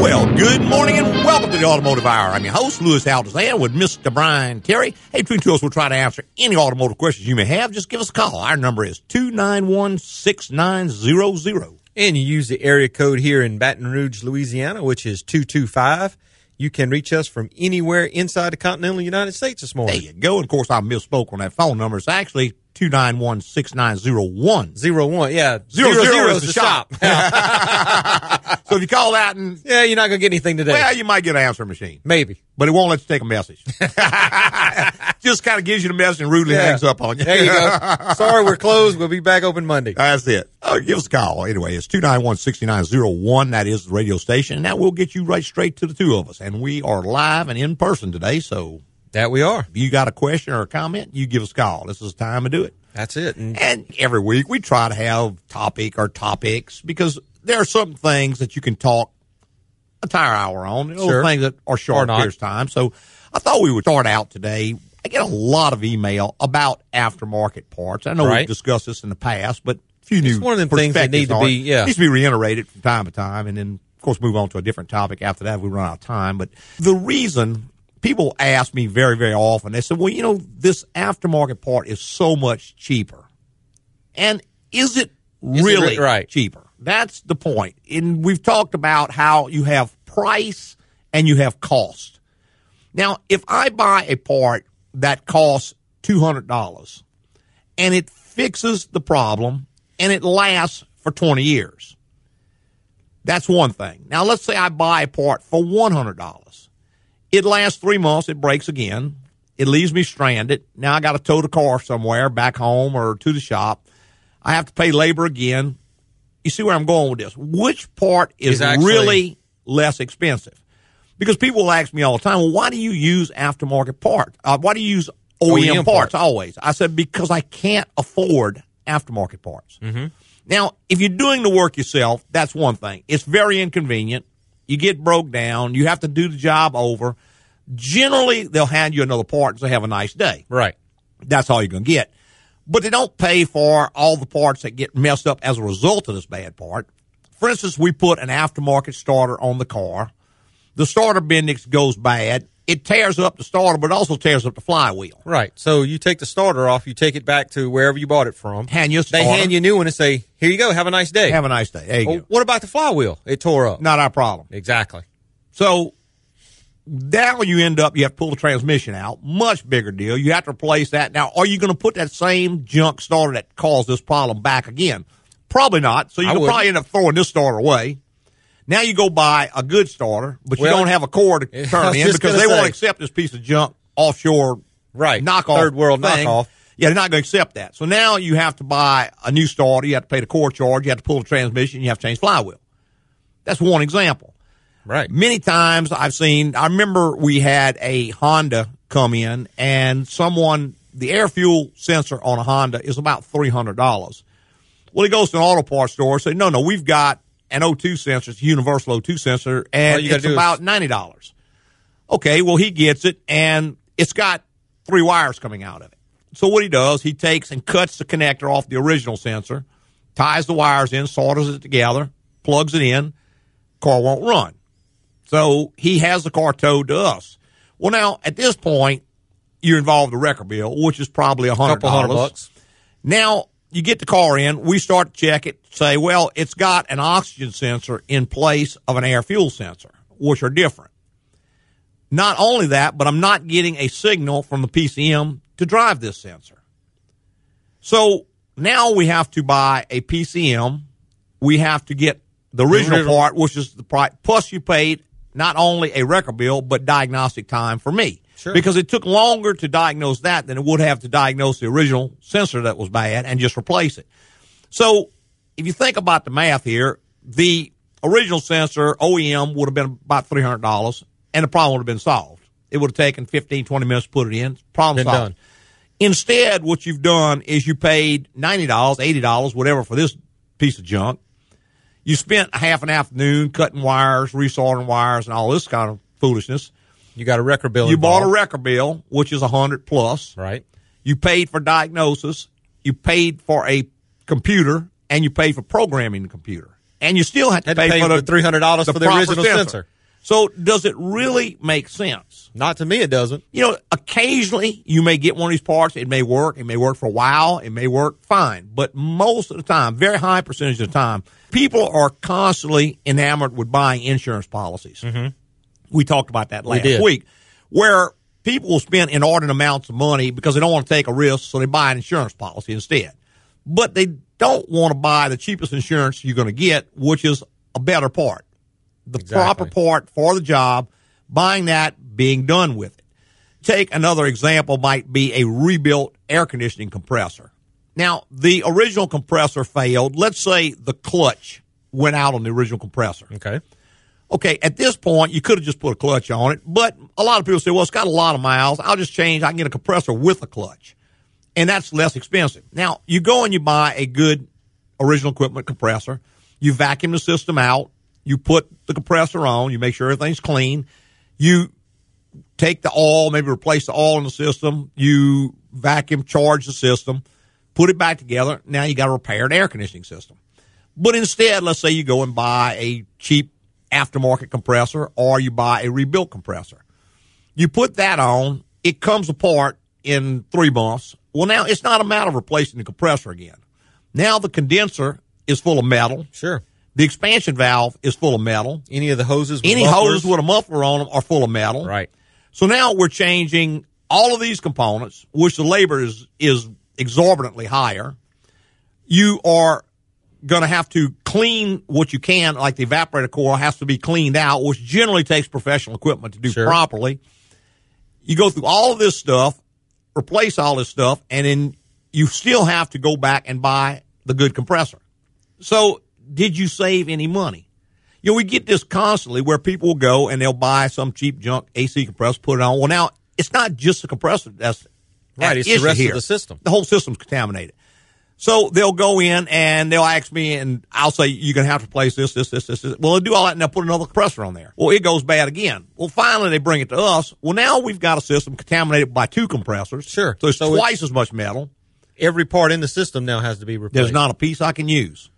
Well, good morning and welcome to the Automotive Hour. I'm your host, Louis Altazan, with Mr. Brian Terry. Hey, between two us, we'll try to answer any automotive questions you may have. Just give us a call. Our number is 291 6900. And you use the area code here in Baton Rouge, Louisiana, which is 225. You can reach us from anywhere inside the continental United States this morning. There you go. Of course, I misspoke on that phone number. It's actually 291 6901. Zero one, yeah. Zero, zero is is the shop. So if you call that and, yeah, you're not gonna get anything today. well, you might get an answering machine, Maybe. but it won't let you take a message. Just kind of gives you the message and rudely Yeah. hangs up on you. There you go. Sorry, we're closed. We'll be back open Monday. That's it. Oh, give us a call. Anyway, it's 291-6901. That is the radio station. And that will get you right straight to the two of us. And we are live and in person today. So That we are. if you got a question or a comment, you give us a call. This is the time to do it. That's it. And And every week we try to have topic or topics because there are some things that you can talk a tire hour on. Those Sure. things that are Or short periods of time. So I thought we would start out today. I get a lot of email about aftermarket parts. I know Right. we've discussed this in the past, but a few new one of them things that need to be- yeah. needs to be reiterated from time to time, and then of course move on to a different topic after that. if We run out of time, but the reason people ask me very, very often, they said, "Well, you know, this aftermarket part is so much cheaper." And is it Is it really re- right. cheaper? That's the point. And we've talked about how you have price and you have cost. Now, if I buy a part that costs $200 and it fixes the problem and it lasts for 20 years, that's one thing. Now, let's say I buy a part for $100. It lasts three months, it breaks again. It leaves me stranded. Now I got to tow the car somewhere, back home or to the shop. I have to pay labor again. You see where I'm going with this? Which part is actually- really less expensive? Because people will ask me all the time, well, why do you use aftermarket parts? Uh, why do you use OEM, OEM parts parts. always? I said, because I can't afford aftermarket parts. Mm-hmm. Now, if you're doing the work yourself, that's one thing. It's very inconvenient. You get broke down. You have to do the job over. Generally, they'll hand you another part and say, have a nice day. right. That's all you're going to get. But they don't pay for all the parts that get messed up as a result of this bad part. For instance, we put an aftermarket starter on the car. The starter bendix goes bad. It tears up the starter, but it also tears up the flywheel. Right. So you take the starter off, you take it back to wherever you bought it from. Hand you a They hand you a new one and say, "Here you go. Have a nice day." Have a nice day. There you Well, go. what about the flywheel? It tore up. Not our problem. Exactly. So now you end up, you have to pull the transmission out. Much bigger deal. You have to replace that. Now, are you going to put that same junk starter that caused this problem back again? Probably not. So you wouldn't. probably end up throwing this starter away. Now you go buy a good starter, but Well, you don't have a core to turn in because they won't accept this piece of junk offshore Right. knockoff Third world thing. knockoff. Yeah, they're not going to accept that. So now you have to buy a new starter. You have to pay the core charge. You have to pull the transmission. You have to change flywheel. That's one example. Right. Many times I've seen, I remember we had a Honda come in and someone, the air fuel sensor on a Honda is about $300. Well, he goes to an auto parts store and says, no, no, we've got an O2 sensor, it's a universal O2 sensor, and it's do is- about $90. Okay, well, he gets it and it's got three wires coming out of it. So what he does, he takes and cuts the connector off the original sensor, ties the wires in, solders it together, plugs it in, car won't run. So he has the car towed to us. Well, now at this point, you're involved in a wrecker bill, which is probably a hundred Couple hundred dollars. bucks. Now you get the car in, we start to check it, say, well, it's got an oxygen sensor in place of an air fuel sensor, which are different. Not only that, but I'm not getting a signal from the PCM to drive this sensor. So now we have to buy a PCM. We have to get the original original. part, which is the price. Plus, you paid not only a record bill, but diagnostic time for me. Sure. Because it took longer to diagnose that than it would have to diagnose the original sensor that was bad and just replace it. So if you think about the math here, the original sensor OEM would have been about $300 and the problem would have been solved. It would have taken 15, 20 minutes to put it in. Problem Been solved. done. Instead, what you've done is you paid $90, $80, whatever for this piece of junk. You spent a half an afternoon cutting wires, resoldering wires, and all this kind of foolishness. You got a record bill. You bought a record bill, which is a hundred plus. Right. You paid for diagnosis, you paid for a computer, and you paid for programming the computer. And you still had to pay, pay for the the $300 for the original sensor. So does it really make sense? Not to me, it doesn't. You know, occasionally you may get one of these parts. It may work. It may work for a while. It may work fine. But most of the time, very high percentage of the time, people are constantly enamored with buying insurance policies. Mm-hmm. We talked about that last did. week, where people will spend inordinate amounts of money because they don't want to take a risk, so they buy an insurance policy instead. But they don't want to buy the cheapest insurance you're going to get, which is a better part the Exactly. proper part for the job, buying that, being done with it. Take another example might be a rebuilt air conditioning compressor. Now, the original compressor failed. Let's say the clutch went out on the original compressor. Okay. Okay, at this point, you could have just put a clutch on it, but a lot of people say, well, it's got a lot of miles. I'll just change. I can get a compressor with a clutch. And that's less expensive. Now, you go and you buy a good original equipment compressor. You vacuum the system out. You put the compressor on. You make sure everything's clean. You take the oil, maybe replace the oil in the system. You vacuum charge the system, put it back together. Now you got a repaired air conditioning system. But instead, let's say you go and buy a cheap aftermarket compressor or you buy a rebuilt compressor. You put that on, it comes apart in three months. Well, now it's not a matter of replacing the compressor again. Now the condenser is full of metal. Sure. The expansion valve is full of metal. Any of the hoses? with Any mufflers? hoses with a muffler on them are full of metal. Right. So now we're changing all of these components, which the labor is is exorbitantly higher. You are going to have to clean what you can, like the evaporator core has to be cleaned out, which generally takes professional equipment to do Sure. properly. You go through all this stuff, replace all this stuff, and then you still have to go back and buy the good compressor. So, did you save any money? You know, we get this constantly where people will go and they'll buy some cheap junk AC compressor, put it on. Well, now it's not just the compressor that's Right, it's the rest of the system. The whole system's contaminated. So they'll go in and they'll ask me, and I'll say, "You're going to have to replace this, this, this, this." this. Well, they'll do all that, and they'll put another compressor on there. Well, it goes bad again. Well, finally they bring it to us. Well, now we've got a system contaminated by two compressors. Sure. so it's So it's- twice as much metal. Every part in the system now has to be replaced. There's not a piece I can use.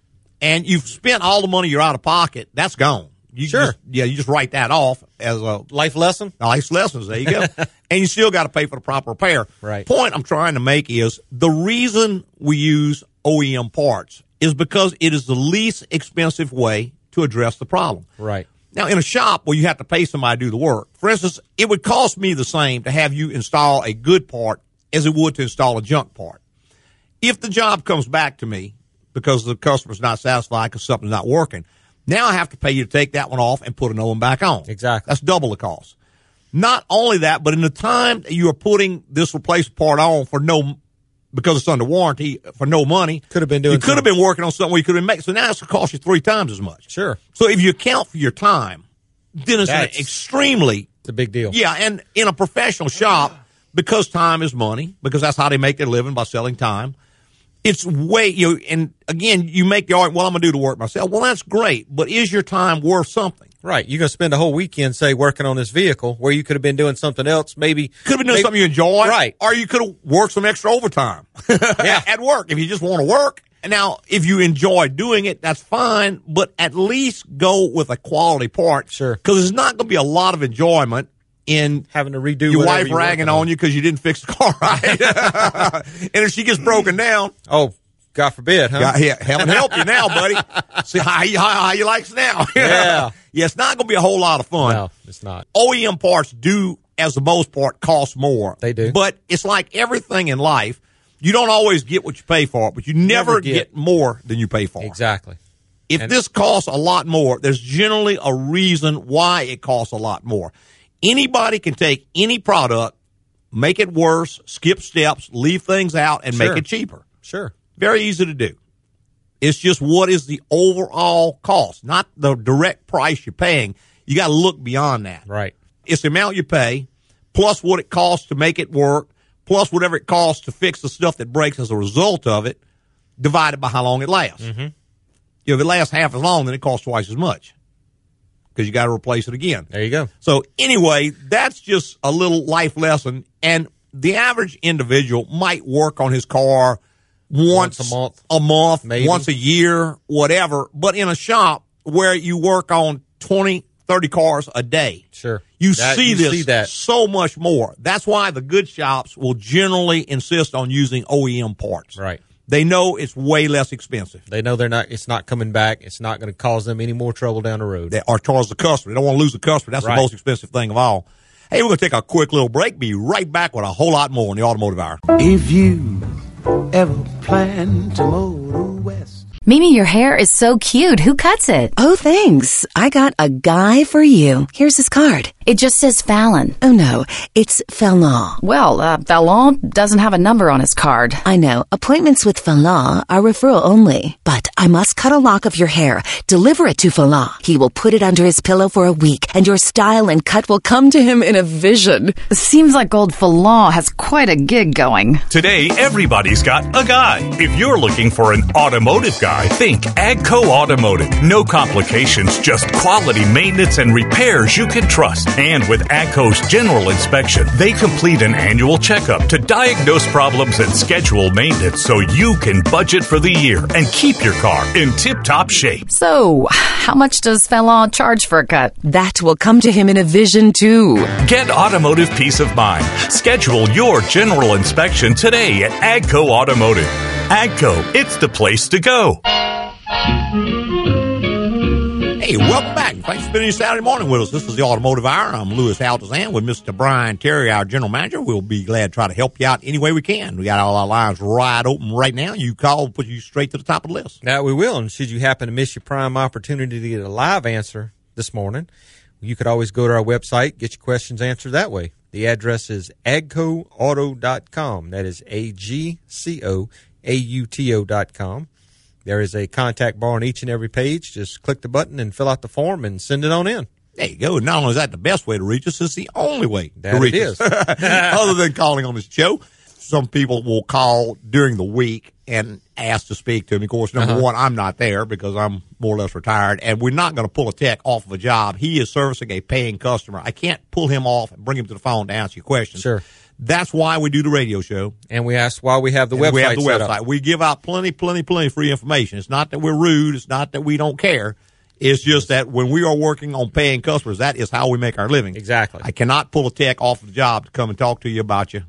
And you've spent all the money you're out of pocket. That's gone. You Sure. Just, yeah, you just write that off as a life lesson. Life lessons. There you go. and you still got to pay for the proper repair. Right. Point I'm trying to make is the reason we use OEM parts is because it is the least expensive way to address the problem. Right. Now, in a shop where you have to pay somebody to do the work, for instance, it would cost me the same to have you install a good part as it would to install a junk part. If the job comes back to me because the customer's not satisfied because something's not working, now I have to pay you to take that one off and put another one back on. Exactly. That's double the cost. Not only that, but in the time that you are putting this replacement part on for no, because it's under warranty for no money, Could have been doing You could have been working on something where you could have made. So now it's going to cost you three times as much. Sure. So if you account for your time, then it's an That's- extremely It's a big deal. yeah. And in a professional shop, because time is money, because that's how they make their living by selling time. It's way you. know, And again, you make the argument. Well, I'm going to do the work myself. Well, that's great, but is your time worth something? Right. You're going to spend a whole weekend, say, working on this vehicle where you could have been doing something else. Maybe Could have been doing maybe- something you enjoy, Right. Or you could have worked some extra overtime, Yeah. at work if you just want to work. And now, if you enjoy doing it, that's fine. But at least go with a quality part, Sure. Because there's not going to be a lot of enjoyment in having to redo your wife ragging on you because you didn't fix the car right. and if she gets broken down, Oh, God forbid, huh? God, yeah, heaven help you now, buddy. See how you, how, how you likes now. Yeah. yeah, it's not going to be a whole lot of fun. No, it's not. OEM parts do, as the most part, cost more. They do. But it's like everything in life. You don't always get what you pay for, but you never, Never get. get- more than you pay for. Exactly. If And- this costs a lot more, there's generally a reason why it costs a lot more. Anybody can take any product, make it worse, skip steps, leave things out, and Sure. make it cheaper. Sure. Very easy to do. It's just what is the overall cost, not the direct price you're paying. You got to look beyond that. Right. It's the amount you pay, plus what it costs to make it work, plus whatever it costs to fix the stuff that breaks as a result of it, divided by how long it lasts. Mm-hmm. You know, if it lasts half as long, then it costs twice as much because you got to replace it again. There you go. So anyway, that's just a little life lesson. And the average individual might work on his car once, Once a month. a month, Maybe. once a year, whatever. But in a shop where you work on 20, 30 cars a day, Sure. you That- see you this see that. so much more. That's why the good shops will generally insist on using OEM parts. Right. They know it's way less expensive. They know they're not. It's not coming back. It's not going to cause them any more trouble down the road. They are charge the customer. They don't want to lose the customer. That's Right. the most expensive thing of all. Hey, we're going to take a quick little break. Be right back with a whole lot more in the automotive hour. If you ever plan to motor west. Mimi, your hair is so cute. Who cuts it? Oh, thanks. I got a guy for you. Here's his card. It just says Fallon. Oh no, it's Fallon. Well, uh, Fallon doesn't have a number on his card. I know. Appointments with Fallon are referral only. But I must cut a lock of your hair. Deliver it to Fallon. He will put it under his pillow for a week, and your style and cut will come to him in a vision. Seems like old Fallon has quite a gig going. Today, everybody's got a guy. If you're looking for an automotive guy, think Agco Automotive. No complications, just quality maintenance and repairs you can trust. And with Agco's general inspection, they complete an annual checkup to diagnose problems and schedule maintenance so you can budget for the year and keep your car in tip top shape. So, how much does Fallon charge for a cut? That will come to him in a vision too. Get automotive peace of mind. Schedule your general inspection today at Agco Automotive. Agco, it's the place to go. Hey, welcome back. Thanks for spending your Saturday morning with us. This is the Automotive Hour. I'm Louis Altazan with Mr. Brian Terry, our general manager. We'll be glad to try to help you out any way we can. We got all our lines right open right now. You call, put you straight to the top of the list. Now we will, and should you happen to miss your prime opportunity to get a live answer this morning, you could always go to our website, get your questions answered that way. The address is agcoauto.com. That is A G C O A U T O dot com. There is a contact bar on each and every page. Just click the button and fill out the form and send it on in. There you go. Not only is that the best way to reach us, it's the only way That to reach is. us. Other than calling on this show. Some people will call during the week and ask to speak to me. Of course, number Uh-huh. one, I'm not there because I'm more or less retired, and we're not going to pull a tech off of a job. He is servicing a paying customer. I can't pull him off and bring him to the phone to answer your questions. Sure. That's why we do the radio show. And we ask why we have the And website. we have the website. We give out plenty, plenty, plenty of free information. It's not that we're rude. It's not that we don't care. It's just that when we are working on paying customers, that is how we make our living. Exactly. I cannot pull a tech off the job to come and talk to you about your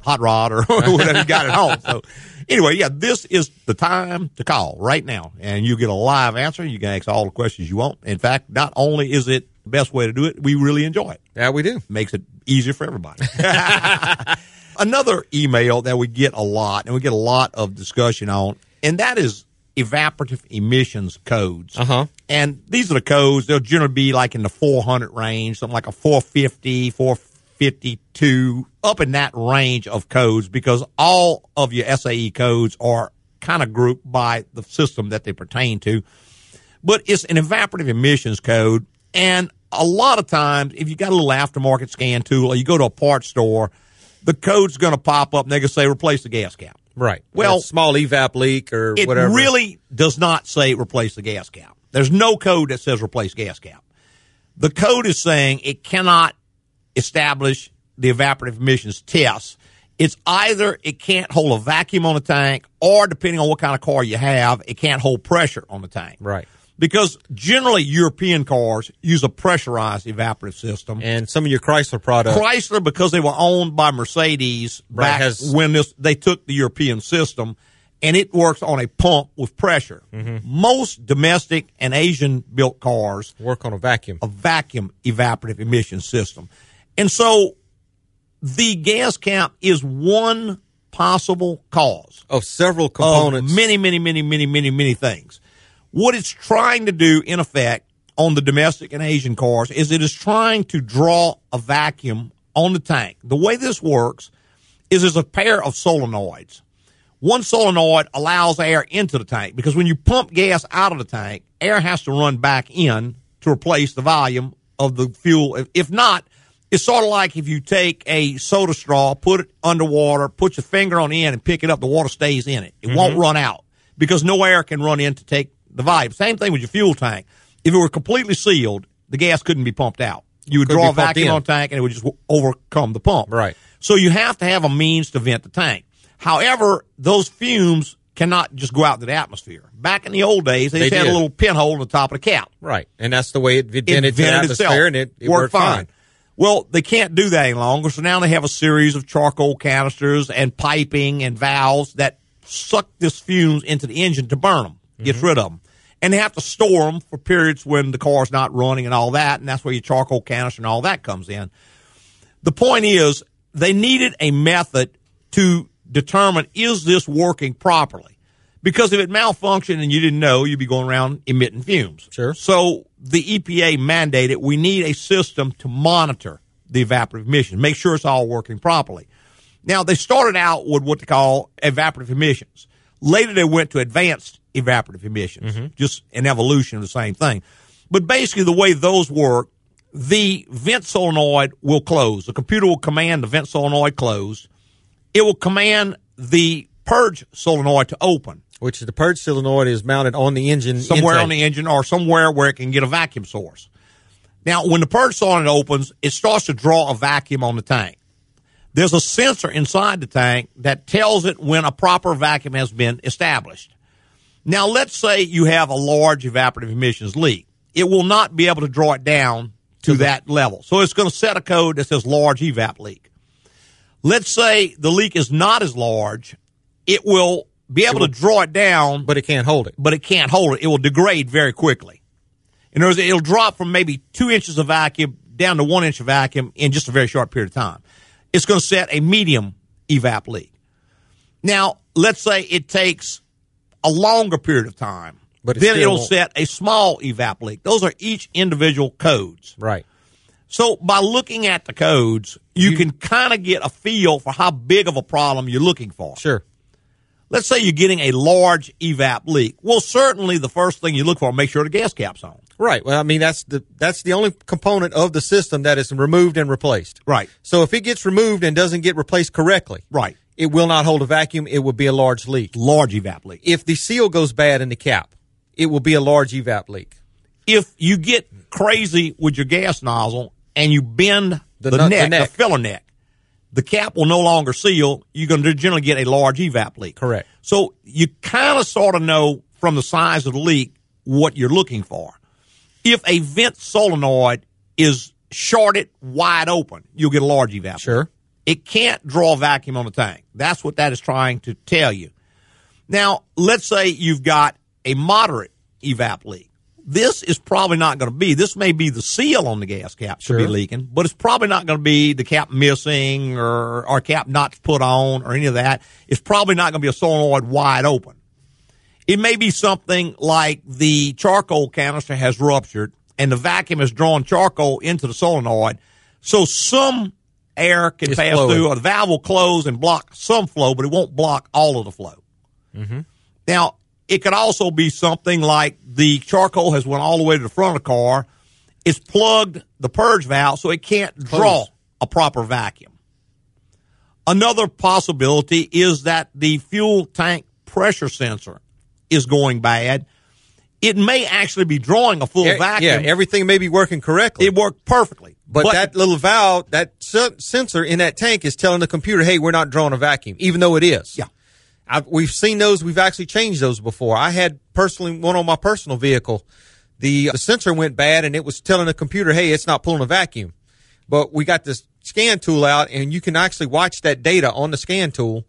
hot rod or whatever you got at home. So anyway, yeah, this is the time to call right now and you get a live answer. You can ask all the questions you want. In fact, not only is it best way to do it, we really enjoy it Yeah, we do. makes it easier for everybody. Another email that we get a lot, and we get a lot of discussion on, and that is evaporative emissions codes. Uh-huh. And these are the codes. They'll generally be like in the 400 range, something like a 450, 452, up in that range of codes because all of your SAE codes are kind of grouped by the system that they pertain to but it's an evaporative emissions code. And a lot of times, if you got a little aftermarket scan tool or you go to a parts store, the code's going to pop up and they're going to say replace the gas cap. Right. Well- A small evap leak or It whatever. It really does not say replace the gas cap. There's no code that says replace gas cap. The code is saying it cannot establish the evaporative emissions test. It's either it can't hold a vacuum on the tank or depending on what kind of car you have, it can't hold pressure on the tank. Right. Because generally European cars use a pressurized evaporative system. And some of your Chrysler products. Chrysler, because they were owned by Mercedes Right, back when this they took the European system, and it works on a pump with pressure. Mm-hmm. Most domestic and Asian built cars work on a vacuum. a vacuum evaporative emission system, and so the gas cap is one possible cause Of several of components. many, many, many, many, many, many things. What it's trying to do, in effect, on the domestic and Asian cars is it is trying to draw a vacuum on the tank. The way this works is there's a pair of solenoids. One solenoid allows air into the tank because when you pump gas out of the tank, air has to run back in to replace the volume of the fuel. If- If not, it's sort of like if you take a soda straw, put it underwater, put your finger on the end and pick it up, the water stays in it. It won't mm-hmm. run out because no air can run in to take the volume. Same thing with your fuel tank. If it were completely sealed, the gas couldn't be pumped out. You would draw a vacuum in. on the tank and it would just w- overcome the pump. Right. So you have to have a means to vent the tank. However, those fumes cannot just go out into the atmosphere. Back in the old days, they, They just had a little pinhole in the top of the cap. Right. And that's the way it It vented the vented itself. atmosphere and it, it worked, worked fine. Well, they can't do that any longer, so now they have a series of charcoal canisters and piping and valves that suck this fumes into the engine to burn them, gets mm-hmm. rid of them. And they have to store them for periods when the car's not running and all that, and that's where your charcoal canister and all that comes in. The point is, they needed a method to determine is this working properly? Because if it malfunctioned and you didn't know, you'd be going around emitting fumes. Sure. So the EPA mandated we need a system to monitor the evaporative emissions, make sure it's all working properly. Now they started out with what they call evaporative emissions. Later they went to advanced evaporative emissions, mm-hmm. just an evolution of the same thing. But basically the way those work, the vent solenoid will close. The computer will command the vent solenoid close. It will command the purge solenoid to open Which is the purge solenoid is mounted on the engine. somewhere intake. on the engine or somewhere where it can get a vacuum source. Now, when the purge solenoid opens, it starts to draw a vacuum on the tank. There's a sensor inside the tank that tells it when a proper vacuum has been established. Now, let's say you have a large evaporative emissions leak. It will not be able to draw it down to that level. So it's going to set a code that says large evap leak. Let's say the leak is not as large. It will be able to draw it down, but it can't hold it. but it can't hold it. It will degrade very quickly. In other words, it'll drop from maybe two inches of vacuum down to one inch of vacuum in just a very short period of time. It's going to set a medium evap leak. Now, let's say it takes a longer period of time. But then it'll won't- set a small evap leak. Those are each individual codes. Right. So by looking at the codes, you, can kind of get a feel for how big of a problem you're looking for. Sure. Let's say you're getting a large evap leak. Well, certainly the first thing you look for, make sure the gas cap's on. Right. Well, I mean that's the that's the only component of the system that is removed and replaced. Right. So if it gets removed and doesn't get replaced correctly, Right. It will not hold a vacuum. It will be a large leak. Large evap leak. If the seal goes bad in the cap, it will be a large evap leak. If you get crazy with your gas nozzle and you bend The the, nut- the neck, the, filler neck, the cap will no longer seal. You're going to generally get a large evap leak. Correct. So you kind of sort of know from the size of the leak what you're looking for. If a vent solenoid is shorted wide open, you'll get a large evap. Sure. It can't draw vacuum on the tank. That's what that is trying to tell you. Now, let's say you've got a moderate evap leak. This is probably not going to be. This may be the seal on the gas cap should be leaking, but it's probably not going to be the cap missing or or cap not put on or any of that. It's probably not going to be a solenoid wide open. It may be something like the charcoal canister has ruptured and the vacuum has drawn charcoal into the solenoid. So some air can It's pass flowing. through or the valve will close and block some flow, but it won't block all of the flow. Mm-hmm. Now, it could also be something like the charcoal has went all the way to the front of the car. It's plugged the purge valve so it can't draw a proper vacuum. Another possibility is that the fuel tank pressure sensor is going bad. It may actually be drawing a full vacuum. Yeah, everything may be working correctly. it worked perfectly. But, that little valve, that sensor in that tank is telling the computer, "Hey, we're not drawing a vacuum," even though it is. Yeah. I've, we've seen those. We've actually changed those before. I had personally one on my personal vehicle. The, uh, the sensor went bad, and it was telling the computer, "Hey, it's not pulling a vacuum." But we got this scan tool out, and you can actually watch that data on the scan tool,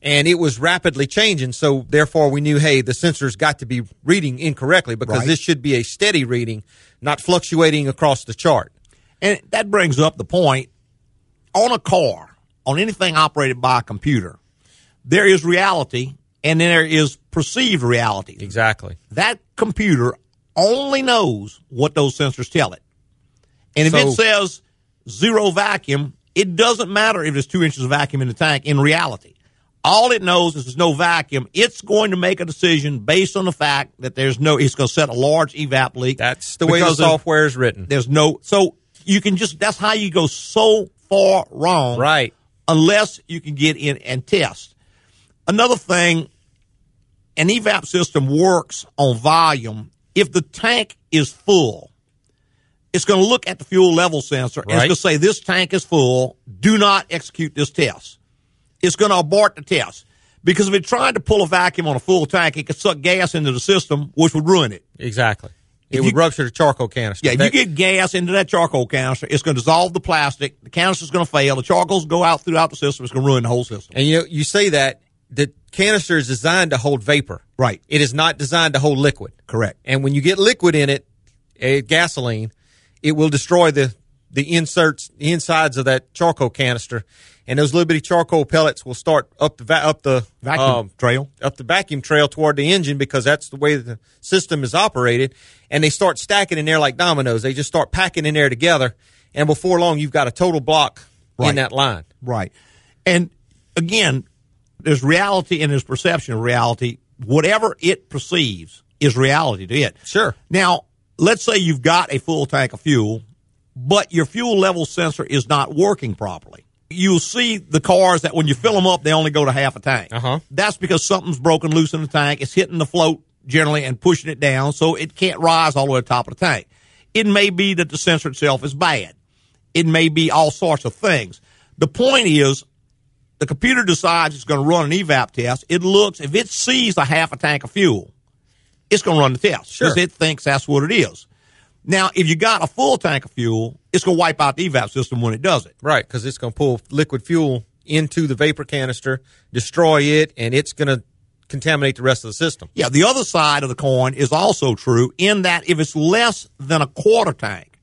and it was rapidly changing. So therefore, we knew, hey, the sensor's got to be reading incorrectly because Right. this should be a steady reading, not fluctuating across the chart. And that brings up the point on a car, on anything operated by a computer, there is reality and then there is perceived reality. Exactly. That computer only knows what those sensors tell it. And if So- it says zero vacuum, it doesn't matter if there's two inches of vacuum in the tank in reality. All it knows is there's no vacuum. It's going to make a decision based on the fact that there's no, it's going to set a large evap leak. That's the way the software is written. there's no so you can just that's how you go so far wrong Right. unless you can get in and test another thing an evap system works on volume if the tank is full it's going to look at the fuel level sensor and it's going to say this tank is full. Do not execute this test. It's going to abort the test because if it tried to pull a vacuum on a full tank, it could suck gas into the system, which would ruin it. Exactly. It would you- rupture the charcoal canister. Yeah, if That- you get gas into that charcoal canister, it's going to dissolve the plastic. The canister's going to fail. The charcoal's go out throughout the system. It's going to ruin the whole system. and you know, you say that the canister is designed to hold vapor. Right. It is not designed to hold liquid. Correct. And when you get liquid in it, a gasoline, it will destroy the the inserts, the insides of that charcoal canister, and those little bitty charcoal pellets will start up the va- up the Vacuum um, trail. up the vacuum trail toward the engine because that's the way the system is operated, and they start stacking in there like dominoes. They just start packing in there together, and before long, you've got a total block Right. in that line. Right. And again, there's reality and there's perception of reality. Whatever it perceives is reality to it. Sure. Now, let's say you've got a full tank of fuel, but your fuel level sensor is not working properly. You'll see the cars that when you fill them up, they only go to half a tank. Uh-huh. That's because something's broken loose in the tank. It's hitting the float generally and pushing it down, so it can't rise all the way to the top of the tank. It may be that the sensor itself is bad. It may be all sorts of things. The point is, the computer decides it's going to run an evap test. It looks, if it sees a half a tank of fuel, it's going to run the test because Sure. it thinks that's what it is. Now, if you got a full tank of fuel, it's going to wipe out the evap system when it does it. Right, because it's going to pull liquid fuel into the vapor canister, destroy it, and it's going to contaminate the rest of the system. Yeah, the other side of the coin is also true in that if it's less than a quarter tank,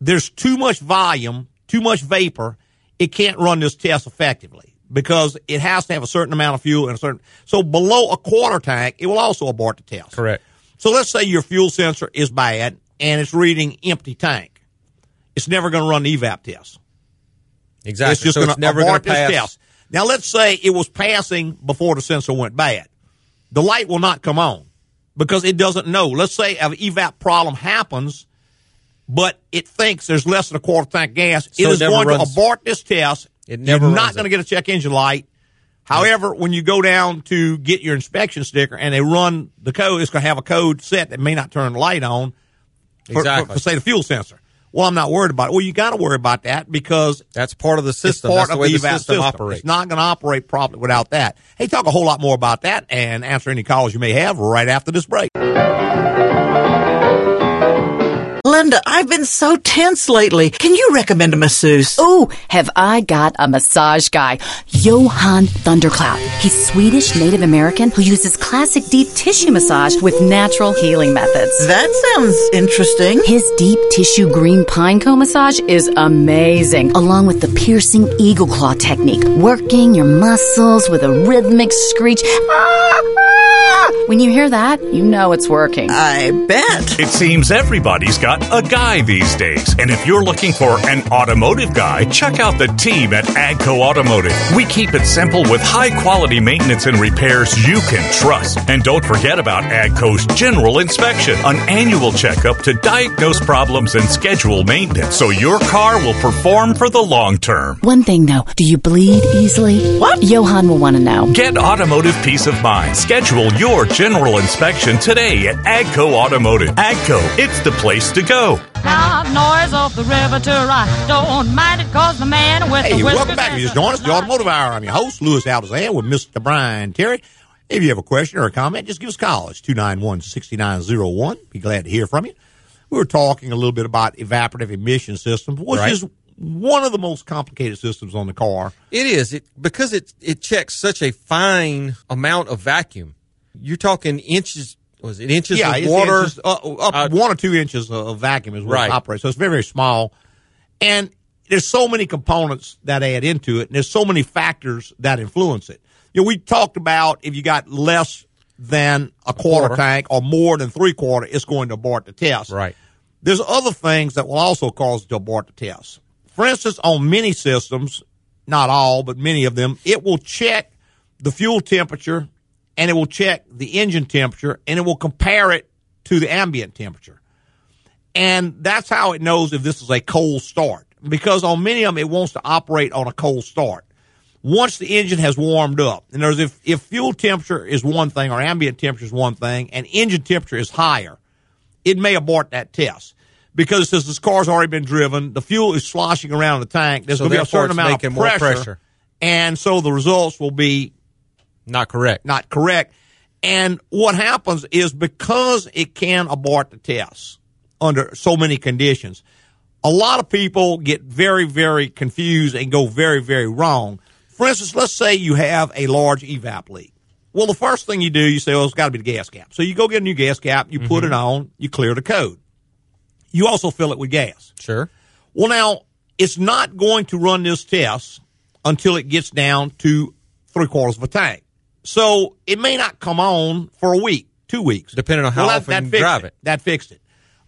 there's too much volume, too much vapor, it can't run this test effectively because it has to have a certain amount of fuel and a certain. So below a quarter tank, it will also abort the test. Correct. So let's say your fuel sensor is bad and it's reading empty tank. It's never going to run the evap test. Exactly. It's just so going to never going abort to this pass. test. Now let's say it was passing before the sensor went bad. The light will not come on because it doesn't know. Let's say an evap problem happens, but it thinks there's less than a quarter tank gas. So it it is never going to abort this test. It never You're not going to get a check engine light. However, when you go down to get your inspection sticker and they run the code, it's going to have a code set that may not turn the light on for, Exactly. for, for, say the fuel sensor. Well, I'm not worried about it. Well, you got to worry about that because That's part of the system. it's part That's the of way the evap system, operates. It's not going to operate properly without that. Hey, talk a whole lot more about that and answer any calls you may have right after this break. Linda, I've been so tense lately. Can you recommend a masseuse? Oh, have I got a massage guy. Johan Thundercloud. He's Swedish Native American who uses classic deep tissue massage with natural healing methods. That sounds interesting. His deep tissue green pine cone massage is amazing, along with the piercing eagle claw technique, working your muscles with a rhythmic screech. Ah, ah. When you hear that, you know it's working. I bet. It seems everybody's got a guy these days. And if you're looking for an automotive guy, check out the team at AGCO Automotive. We keep it simple with high quality maintenance and repairs you can trust. And don't forget about AGCO's general inspection, an annual checkup to diagnose problems and schedule maintenance so your car will perform for the long term. One thing though, do you bleed easily? What? Johan will want to know. Get automotive peace of mind. Schedule your general inspection today at AGCO Automotive. AGCO, it's the place to go. Loud noise of the river to right. Don't mind it cause the man with Hey, the welcome whiskers back. You is just joined us, the Automotive Hour. I'm your host, Louis Altazan, with Mr. Brian Terry. If you have a question or a comment, just give us a call. It's 291-6901. Be glad to hear from you. We were talking a little bit about evaporative emission systems, which Right. is one of the most complicated systems on the car. It is it because it it checks such a fine amount of vacuum. You're talking inches. Was it inches yeah, of water? it's just, uh, up Uh, one or two inches of vacuum is what Right. it operates. So it's very, very small. And there's so many components that add into it, and there's so many factors that influence it. You know, we talked about if you got less than a quarter, quarter. tank or more than three quarter, it's going to abort the test. Right. There's other things that will also cause it to abort the test. For instance, on many systems, not all, but many of them, it will check the fuel temperature and it will check the engine temperature and it will compare it to the ambient temperature. And that's how it knows if this is a cold start. Because on many of them, it wants to operate on a cold start. Once the engine has warmed up, and there's if, if fuel temperature is one thing or ambient temperature is one thing and engine temperature is higher, it may abort that test because it says this car's already been driven. The fuel is sloshing around in the tank. There's So going to be a certain amount of pressure, pressure. and so the results will be Not correct. not correct. And what happens is because it can abort the test under so many conditions, a lot of people get very, very confused and go very, very wrong. For instance, let's say you have a large evap leak. Well, the first thing you do, you say, well, it's got to be the gas cap. So you go get a new gas cap, you put mm-hmm. it on, you clear the code. You also fill it with gas. Sure. Well, now it's not going to run this test until it gets down to three quarters of a tank. So it may not come on for a week, two weeks, Depending on how Well, often you drive it. That fixed it.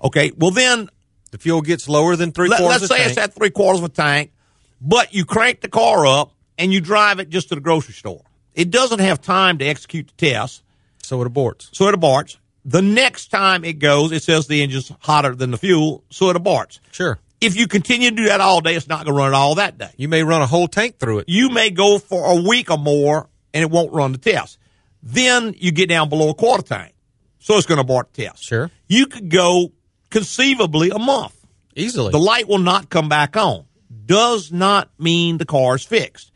Okay. Well, then The fuel gets lower than three let, quarters of say tank. it's at three quarters of a tank, but you crank the car up and you drive it just to the grocery store. It doesn't have time to execute the test, so it aborts. so it aborts. The next time it goes, it says the engine's hotter than the fuel, so it aborts. Sure. If you continue to do that all day, it's not going to run it all that day. You may run a whole tank through it. You may go for a week or more and it won't run the test. Then you get down below a quarter tank. So it's going to abort the test. Sure. You could go conceivably a month. Easily. The light will not come back on. Does not mean the car is fixed.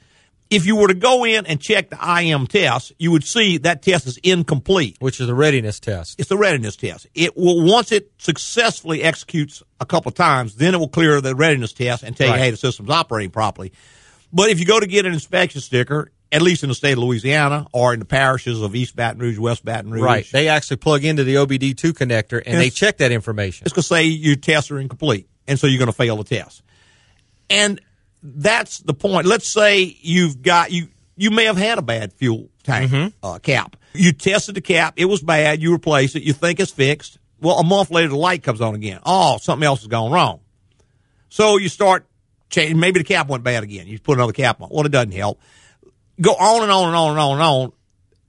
If you were to go in and check the IM test, you would see that test is incomplete. which is a readiness test. It's the readiness test. It will once it successfully executes a couple of times, then it will clear the readiness test and tell you, hey, the system's operating properly. But if you go to get an inspection sticker, at least in the state of Louisiana or in the parishes of East Baton Rouge, West Baton Rouge, Right. They actually plug into the OBD2 connector and they check that information. it's going to say your tests are incomplete, and so you're going to fail the test. And that's the point. Let's say you've got you you may have had a bad fuel tank uh, cap. You tested the cap, it was bad. You replace it. You think it's fixed. Well, a month later, the light comes on again. Oh, something else has gone wrong. So you start changing. Maybe the cap went bad again. You put another cap on. Well, it doesn't help. Go on and on and on and on and on,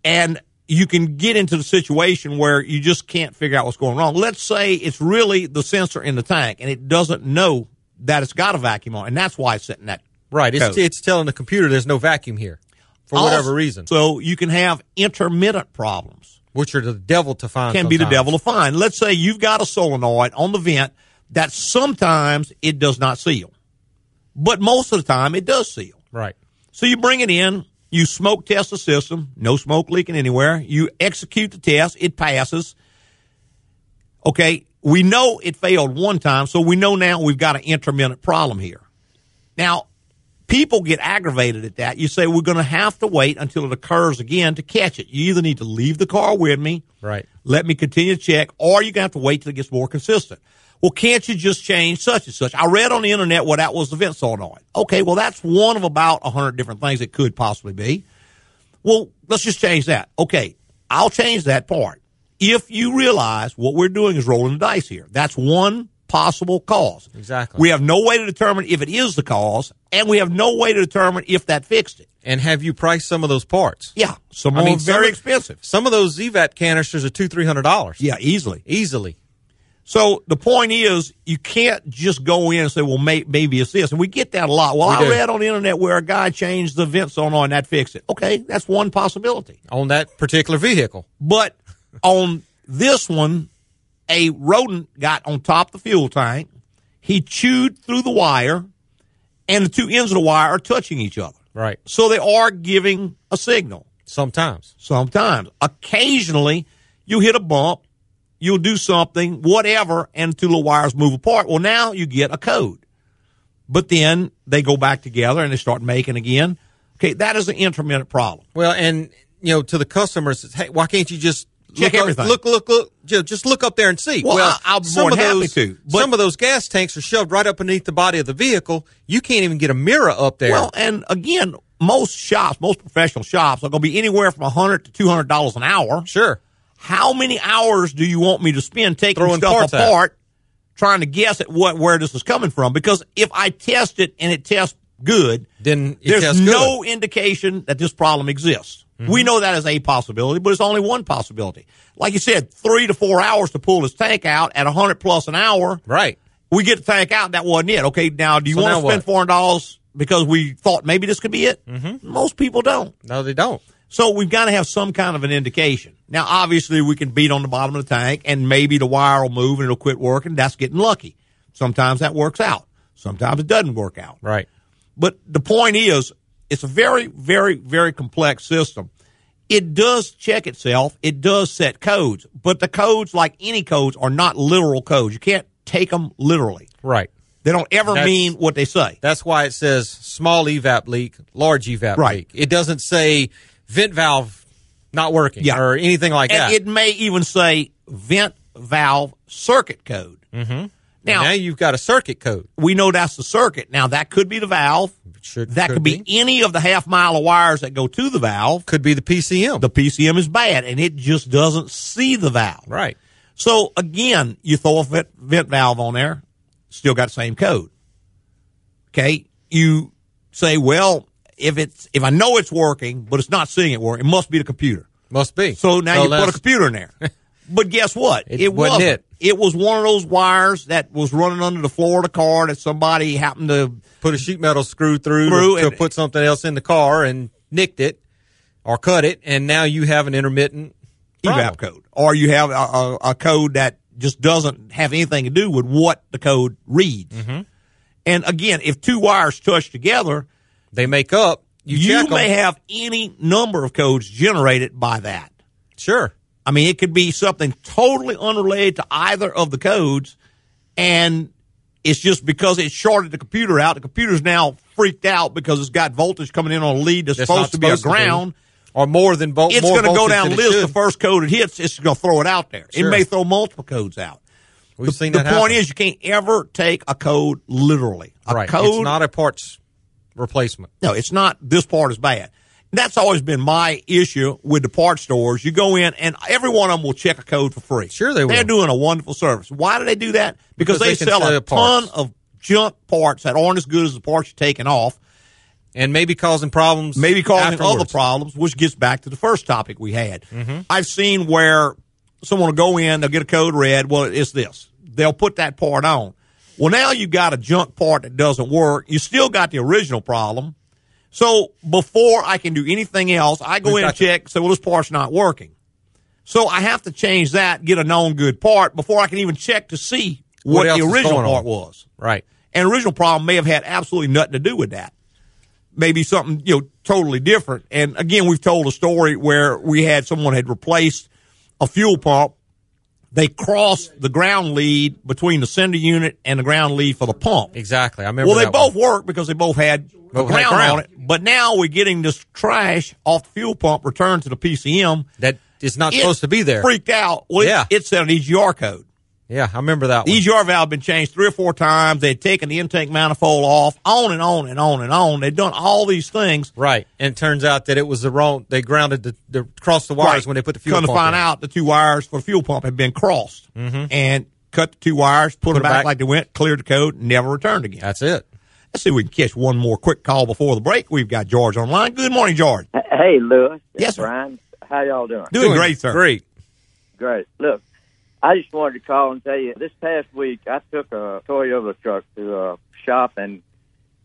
and you can get into the situation where you just can't figure out what's going wrong. Let's say it's really the sensor in the tank, and it doesn't know that it's got a vacuum on, and that's why it's sitting that. Right. It's, it's telling the computer there's no vacuum here for whatever reason, So you can have intermittent problems. which are the devil to find. Can be the devil to find. Let's say you've got a solenoid on the vent that sometimes it does not seal, but most of the time it does seal. Right. So you bring it in, you smoke test the system, no smoke leaking anywhere. You execute the test, it passes. Okay, we know it failed one time, so we know now we've got an intermittent problem here. Now, people get aggravated at that. You say we're going to have to wait until it occurs again to catch it. You either need to leave the car with me, Right. let me continue to check, or you're going to have to wait till it gets more consistent. Well, can't you just change such and such? I read on the internet what that was the vent solenoid. Okay, well, that's one of about a hundred different things it could possibly be. Well, let's just change that. Okay, I'll change that part. If you realize what we're doing is rolling the dice here, that's one possible cause. Exactly. We have no way to determine if it is the cause, and we have no way to determine if that fixed it. And have you priced some of those parts? Yeah, some I are mean, some very of- expensive. Some of those ZVAT canisters are two, three hundred dollars. Yeah, easily. Easily. So the point is, you can't just go in and say, "Well, may, maybe it's this," and we get that a lot. Well, We I do. read on the internet where a guy changed the vents on and that fixed it. Okay, that's one possibility. On that particular vehicle. But on this one, a rodent got on top of the fuel tank. He chewed through the wire, and the two ends of the wire are touching each other. Right. So they are giving a signal. Sometimes. Sometimes. Occasionally, you hit a bump, you'll do something, whatever, and two little wires move apart. Well, now you get a code. But then they go back together and they start making again. Okay, that is an intermittent problem. Well, and you know, to the customers, it's, hey, why can't you just Check look up- everything. look, look, look, just look up there and see. Well, I- I'll be some more of happy those, to, but- some of those gas tanks are shoved right up beneath the body of the vehicle. You can't even get a mirror up there. Well, and again, most shops, most professional shops are going to be anywhere from a hundred to two hundred dollars an hour. sure. How many hours do you want me to spend taking Throwing stuff out. apart, trying to guess at what where this is coming from? Because if I test it and it tests good, Then it there's tests no indication that this problem exists. Mm-hmm. We know that is a possibility, but it's only one possibility. Like you said, three to four hours to pull this tank out at a hundred plus an hour. Right. We get the tank out, that wasn't it. Okay, now do you So want to spend what? four hundred dollars because we thought maybe this could be it? Mm-hmm. Most people don't. No, they don't. So we've got to have some kind of an indication. Now, obviously, we can beat on the bottom of the tank, and maybe the wire will move and it'll quit working. That's getting lucky. Sometimes that works out. Sometimes it doesn't work out. Right. But the point is, it's a very, very, very complex system. It does check itself. It does set codes, but the codes, like any codes, are not literal codes. You can't take them literally. Right. They don't ever That's- mean what they say. That's why it says small evap leak, large evap Right. leak. It doesn't say vent valve not working Yeah. or anything like and that. it may even say vent valve circuit code. Mm-hmm. now, Now, you've got a circuit code. we know that's the circuit. Now that could be the valve. Should, That could, be, any of the half mile of wires that go to the valve. could be the PCM. The PCM is bad, and it just doesn't see the valve. right. So again, you throw a vent, vent valve on there, still got the same code. Okay, you say, well, if it's if I know it's working, but it's not seeing it work, it must be the computer. Must be. So now you put a computer in there. but guess what? It wasn't it. It was one of those wires that was running under the floor of the car that somebody happened to put a sheet metal screw through, Through to, to and- put something else in the car and nicked it or cut it, and now you have an intermittent evap code, or you have a, a, a code that just doesn't have anything to do with what the code reads. Mm-hmm. And again, if two wires touch together, They make up. You, you, may have any number of codes generated by that. Sure. I mean, it could be something totally unrelated to either of the codes, and it's just because it shorted the computer out. The computer's now freaked out because it's got voltage coming in on a lead that's, That's supposed to be a supposed be. ground. Or more than both. It's going to go down list. The first code it hits, it's going to throw it out there. It may throw multiple codes out. We've the seen that. the that point is, you can't ever take a code literally. A right. code, It's not a parts replacement. no, it's not. This part is bad. That's always been my issue with the parts stores. You go in, and every one of them will check a code for free. Sure they will. They're doing a wonderful service. Why do they do that? Because, Because they, they sell a ton of junk parts that aren't as good as the parts you're taking off. And maybe causing problems. maybe causing other afterwards. problems, which gets back to the first topic we had. Mm-hmm. I've seen where someone will go in, they'll get a code read. Well, it's this. They'll put that part on. Well, now you've got a junk part that doesn't work. You still got the original problem. So before I can do anything else, I go in and check. Say, well, this part's not working. So I have to change that, get a known good part before I can even check to see What what, the original on? part was. Right. And original problem may have had absolutely nothing to do with that. Maybe something, you know, totally different. And again, we've told a story where we had someone had replaced a fuel pump. They crossed the ground lead between the sender unit and the ground lead for the pump. Exactly. I remember. Well, they both one. worked because they both had Both had ground, ground. on it. But now we're getting this trash off the fuel pump returned to the PCM. that is not supposed to be there. Freaked out. Well, Yeah. it, it said an EGR code. Yeah, I remember that The one. EGR valve had been changed three or four times. They'd taken the intake manifold off, on and on and on and on. They'd done all these things. Right, and it turns out that it was the wrong. They grounded the, the crossed the wires Right. when they put the fuel pump. Come to find in. out, the two wires for the fuel pump had been crossed, mm-hmm. and cut the two wires, put, them them back, back. like they went, cleared the code, never returned again. That's it. Let's see if we can catch one more quick call before the break. We've got George online. Good morning, George. Hey, Louis. Yes, sir. Brian. How y'all doing? Doing, great, sir. Great. Great. Look, I just wanted to call and tell you this past week I took a Toyota truck to a shop and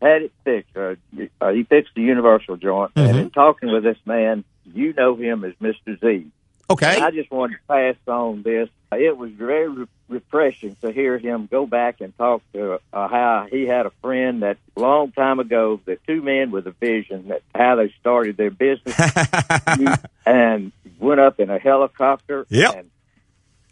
had it fixed. Uh, uh, he fixed the universal joint. Mm-hmm. And in talking with this man, you know him as Mr. Z. Okay. And I just wanted to pass on this. It was very re- refreshing to hear him go back and talk to uh, how he had a friend that long time ago, the two men with a vision that how they started their business and went up in a helicopter Yep. and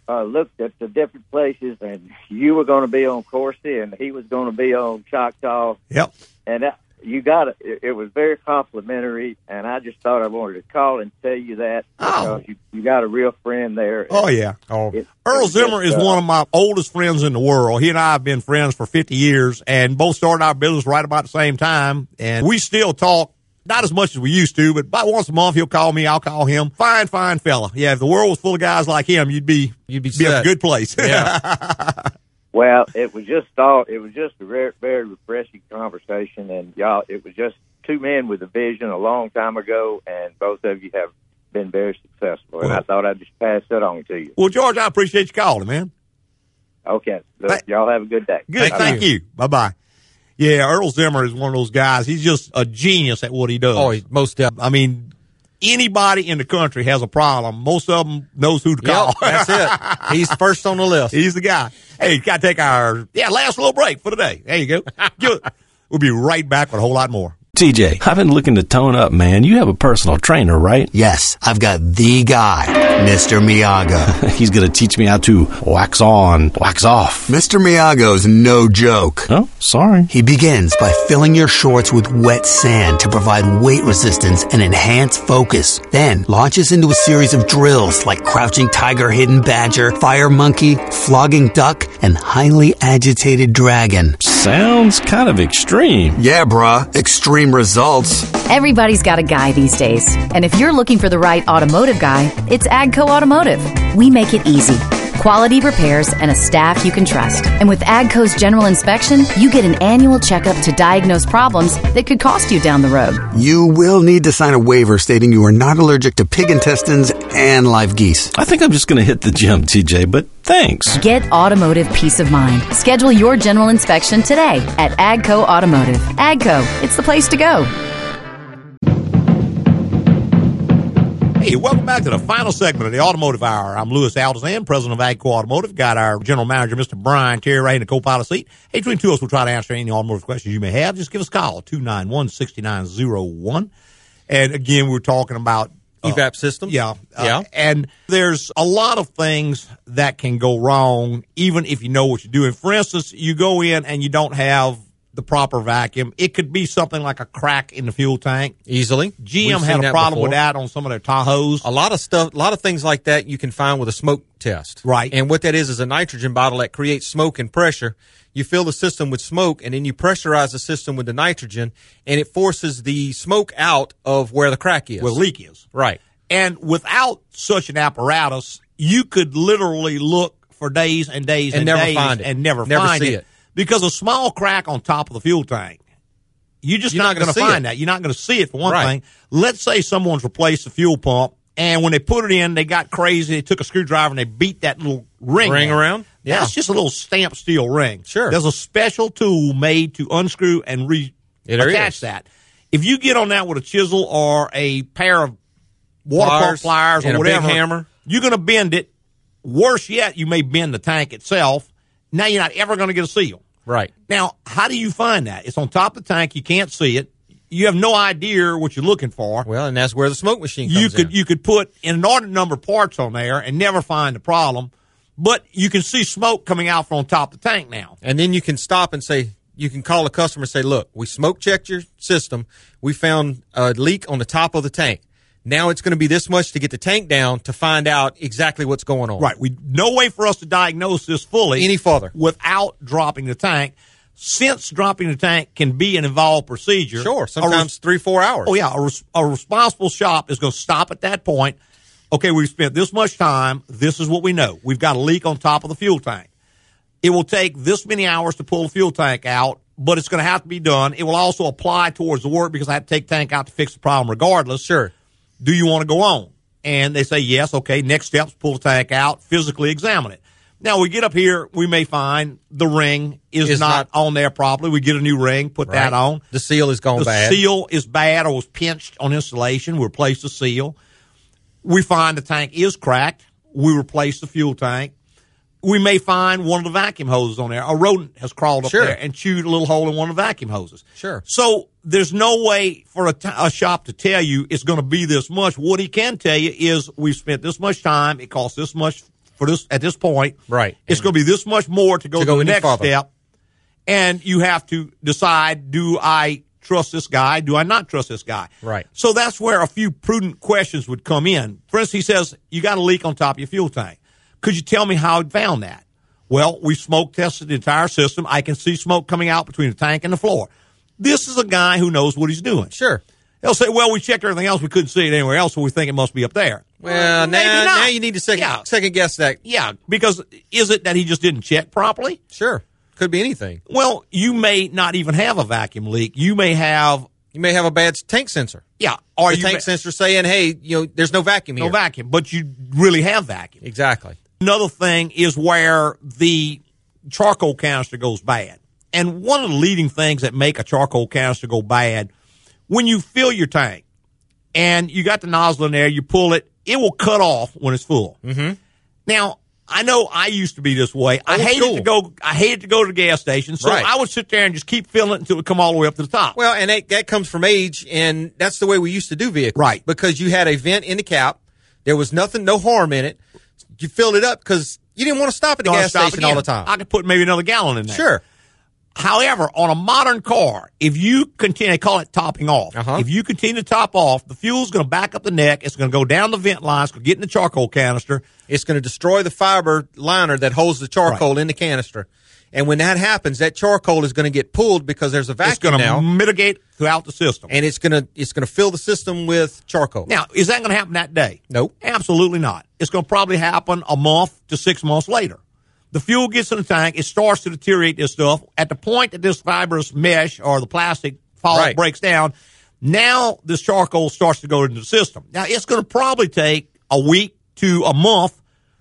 uh, looked at the different places. And you were going to be on Corsi and he was going to be on Choctaw Yep. and that, you got it. it. It was very complimentary, and I just thought I wanted to call and tell you that Oh. you, you got a real friend there. Oh, yeah. Oh, It- Earl Zimmer just, is uh, one of my oldest friends in the world. He and I have been friends for 50 years and both started our business right about the same time. And we still talk, not as much as we used to, but about once a month he'll call me, I'll call him. Fine, fine fella. Yeah, if the world was full of guys like him, you'd be, You'd be be a good place. yeah. Well, it was just all. It was just a very, very refreshing conversation, and y'all. It was just two men with a vision a long time ago, and both of you have been very successful. And I thought I'd just pass that on to you. well, George, I appreciate you calling, man. Okay, Look, y'all have a good day. Good. Thank Thank, you. Bye bye. Yeah, Earl Zimmer is one of those guys. He's just a genius at what he does. Oh, he- most definitely. I mean, anybody in the country has a problem, most of them knows who to call. Yep, that's it. He's first on the list. He's the guy. Hey, got to take our yeah last little break for the day. There you go. Good. We'll be right back with a whole lot more. TJ, I've been looking to tone up, man. You have a personal trainer, right? Yes, I've got the guy, Mr. Miyago. He's going to teach me how to wax on, wax off. Mr. Miyago's no joke. Oh, sorry. He begins by filling your shorts with wet sand to provide weight resistance and enhance focus. Then launches into a series of drills like crouching tiger, hidden badger, fire monkey, flogging duck, and highly agitated dragon. Sounds kind of extreme. Yeah, bruh. Extreme results. Everybody's got a guy these days. And if you're looking for the right automotive guy, it's AGCO Automotive. We make it easy. Quality repairs and a staff you can trust. And with AGCO's general inspection, you get an annual checkup to diagnose problems that could cost you down the road. You will need to sign a waiver stating you are not allergic to pig intestines and live geese. I think I'm just going to hit the gym, TJ, but thanks. Get automotive peace of mind. Schedule your general inspection today at AGCO Automotive. AGCO, it's the place to go. Hey, welcome back to the final segment of the Automotive Hour. I'm Louis Altazan, president of AGCO Automotive. Got our general manager, Mr. Brian Terry, right in the co-pilot seat. Hey, between two of us, we'll try to answer any automotive questions you may have. Just give us a call, 291-6901. And again, we're talking about uh, EVAP system. Yeah. Uh, Yeah. And there's a lot of things that can go wrong, even if you know what you're doing. For instance, you go in and you don't have the proper vacuum. It could be something like a crack in the fuel tank. Easily. GM We've had a problem with that on some of their Tahoes. A lot of stuff, a lot of things like that you can find with a smoke test. Right. And what that is is a nitrogen bottle that creates smoke and pressure. You fill the system with smoke and then you pressurize the system with the nitrogen and it forces the smoke out of where the crack is. Where the leak is. Right. And without such an apparatus, you could literally look for days and days And and, never days find it. and never, Never find see it. it. Because a small crack on top of the fuel tank, you're just You're not, not going to find it. that. You're not going to see it for one Right. thing. Let's say someone's replaced the fuel pump, and when they put it in, they got crazy. They took a screwdriver and they beat that little ring Ring in. around? Yeah. it's just a little stamped steel ring. Sure. There's a special tool made to unscrew and re Yeah, there attach that. If you get on that with a chisel or a pair of water Pliers pliers or and a big whatever, hammer. you're going to bend it. Worse yet, you may bend the tank itself. Now you're not ever going to get a seal. Right. Now, how do you find that? It's on top of the tank. You can't see it. You have no idea what you're looking for. Well, and that's where the smoke machine comes You could in. you could put an inordinate number of parts on there and never find the problem, but you can see smoke coming out from on top of the tank now. And then you can stop and say, you can call a customer and say, look, we smoke checked your system. We found a leak on the top of the tank. Now it's going to be this much to get the tank down to find out exactly what's going on. Right. We no way for us to diagnose this fully Any further. without dropping the tank. Since dropping the tank can be an involved procedure. Sure. a res- Sometimes three, four hours. Oh yeah, a, res- a responsible shop is going to stop at that point. Okay, we've spent this much time. This is what we know. We've got a leak on top of the fuel tank. It will take this many hours to pull the fuel tank out, but it's going to have to be done. It will also apply towards the work because I have to take tank out to fix the problem regardless. Sure. Do you want to go on? And they say yes. Okay. Next steps: pull the tank out, physically examine it. Now we get up here, we may find the ring is Is not, not- on there properly. We get a new ring, put that on. The seal is gone The bad. seal is bad or was pinched on installation. We replace the seal. We find the tank is cracked. We replace the fuel tank. We may find one of the vacuum hoses on there. A rodent has crawled up Sure. there and chewed a little hole in one of the vacuum hoses. Sure. So there's no way for a, t- a shop to tell you it's going to be this much. What he can tell you is we've spent this much time. It costs this much for this at this point. Right. It's going to be this much more to go To to, go the next step and you have to decide do I trust this guy? Do I not trust this guy? Right. So that's where a few prudent questions would come in. For instance, he says, You got a leak on top of your fuel tank. Could you tell me how it found that? Well, we smoke tested the entire system. I can see smoke coming out between the tank and the floor. This is a guy who knows what he's doing. Sure. He'll say, Well, we checked everything else. We couldn't see it anywhere else, so we think it must be up there. Well, Maybe now, not. now you need to second, Yeah. second guess that. Yeah, because is it that he just didn't check properly? Sure. Could be anything. Well, you may not even have a vacuum leak. You may have, You may have a bad tank sensor. yeah, or the tank may- sensor saying, hey, you know, there's no vacuum here. no vacuum, but you really have vacuum. Exactly. Another thing is where the charcoal canister goes bad. And one of the leading things that make a charcoal canister go bad, when you fill your tank, and you got the nozzle in there. You pull it, it will cut off when it's full. Mm-hmm. Now, I know I used to be this way. I hated school. to go. I hated to go to the gas station, so Right. I would sit there and just keep filling it until it come all the way up to the top. Well, and that, that comes from age, and that's the way we used to do vehicles. Right. Because you had a vent in the cap. There was nothing, no harm in it. You filled it up because you didn't want to stop at the gas station all the time. I could put maybe another gallon in there. Sure. However, on a modern car, if you continue, they call it topping off. Uh-huh. If you continue to top off, the fuel's going to back up the neck. It's going to go down the vent lines, It's going to get in the charcoal canister. It's going to destroy the fiber liner that holds the charcoal in the canister. And when that happens, that charcoal is going to get pulled because there's a It's vacuum going to mitigate throughout the system. and it's going to it's going to fill the system with charcoal. Now, is that going to happen that day? Nope. Absolutely not. It's going to probably happen a month to six months later. The fuel gets in the tank. It starts to deteriorate this stuff. At the point that this fibrous mesh or the plastic fall Right. breaks down, now this charcoal starts to go into the system. Now, it's going to probably take a week to a month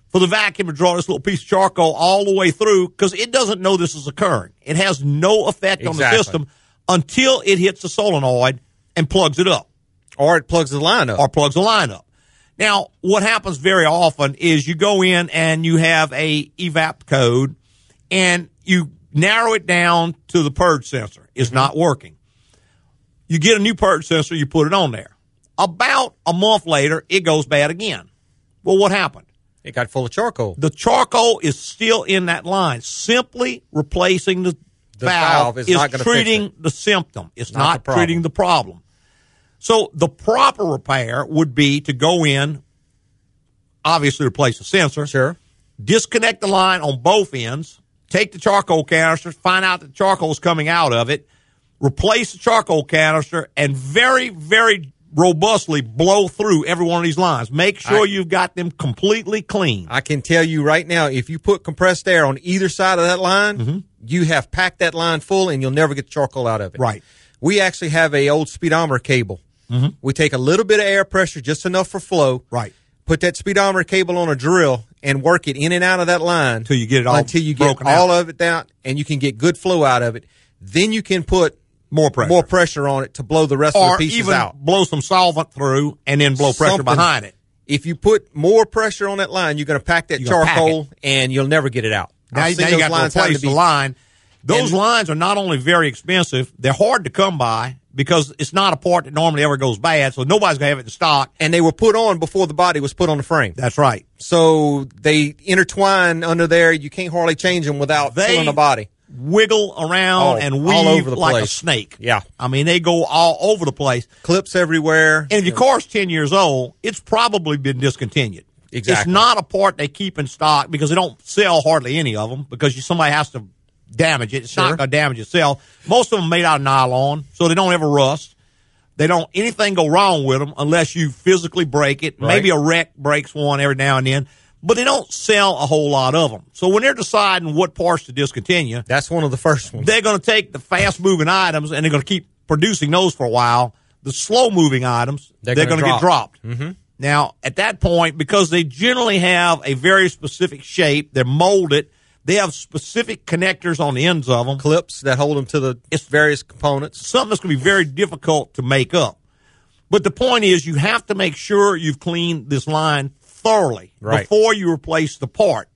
for the vacuum to draw this little piece of charcoal all the way through because it doesn't know this is occurring. It has no effect on the system until it hits the solenoid and plugs it up or it plugs the line up. or plugs the line up. Now, what happens very often is you go in and you have a evap code and you narrow it down to the purge sensor. It's not working. You get a new purge sensor, you put it on there. About a month later, it goes bad again. Well, what happened? it got full of charcoal. The charcoal is still in that line. Simply replacing the, The valve, valve is is, not gonna fix treating the symptom. It's Not not, treating the problem. So the proper repair would be to go in, obviously replace the sensor, Sure. disconnect the line on both ends, take the charcoal canister, find out that charcoal is coming out of it, replace the charcoal canister, and very, very robustly blow through every one of these lines. Make sure I- you've got them completely clean. I can tell you right now, if you put compressed air on either side of that line, mm-hmm. you have packed that line full, and you'll never get the charcoal out of it. Right. We actually have a old speedometer cable. Mm-hmm. We take a little bit of air pressure, just enough for flow. Right. Put that speedometer cable on a drill and work it in and out of that line Until you get it all until you get all out. of it down, and you can get good flow out of it. Then you can put More pressure. more pressure on it to blow the rest of the pieces even out. blow some solvent through and then blow pressure Something. behind it. If you put more pressure on that line, you're going to pack that You're gonna pack charcoal, and you'll never get it out. Now, now you those got to replace to be- the line. Those And- lines are not only very expensive, they're hard to come by because it's not a part that normally ever goes bad, so nobody's going to have it in stock. and they were put on before the body was put on the frame. That's right. So they intertwine under there. You can't hardly change them without They feeling the body. wiggle around Oh, and weave like a snake. Yeah. I mean, they go all over the place. Clips everywhere. And if your car's 10 years old, it's probably been discontinued. Exactly. It's not a part they keep in stock because they don't sell hardly any of them because you, somebody has to damage it. It's Sure. not going to damage itself. Most of them made out of nylon, so they don't ever rust. They don't anything go wrong with them unless you physically break it. Right. Maybe a wreck breaks one every now and then, but they don't sell a whole lot of them. So when they're deciding what parts to discontinue, That's one of the first ones. they're going to take the fast moving items and they're going to keep producing those for a while. The slow moving items, They're they're, gonna going to get dropped. Mm-hmm. Now, at that point, because they generally have a very specific shape, they're molded, they have specific connectors on the ends of them. Clips that hold them to the various components. Something that's going to be very difficult to make up. But the point is, you have to make sure you've cleaned this line thoroughly Right. before you replace the part.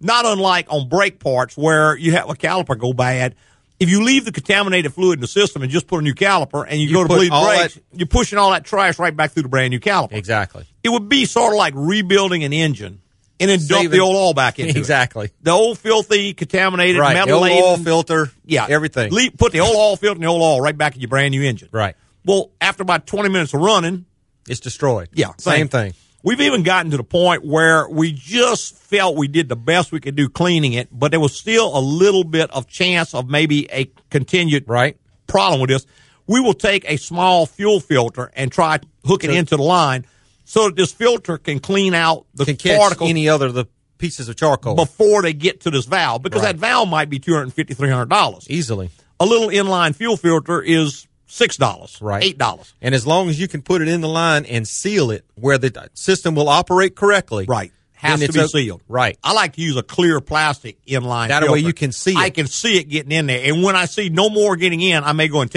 Not unlike on brake parts where you have a caliper go bad. If you leave the contaminated fluid in the system and just put a new caliper and you, You go to bleed brakes, that- you're pushing all that trash right back through the brand new caliper. Exactly. It would be sort of like rebuilding an engine and then dump the old oil back into it. Exactly. The old filthy, contaminated, Right. The metal old oil filter. yeah, Everything. Le- put the old oil filter and the old oil right back in your brand new engine. Right. Well, after about 20 minutes of running, It's destroyed. yeah, Same thing. We've even gotten to the point where we just felt we did the best we could do cleaning it, but there was still a little bit of chance of maybe a continued Right. problem with this. We will take a small fuel filter and try to hook it into the line so that this filter can clean out the Can catch particles any other the pieces of charcoal before they get to this valve because Right. that valve might be $250, easily. A little inline fuel filter is $6, Right. $8. And as long as you can put it in the line and seal it where the system will operate correctly. Right. Has to it's be o- sealed. Right. I like to use a clear plastic inline That way you can see I can see it getting in there. And when I see no more getting in, I may go and take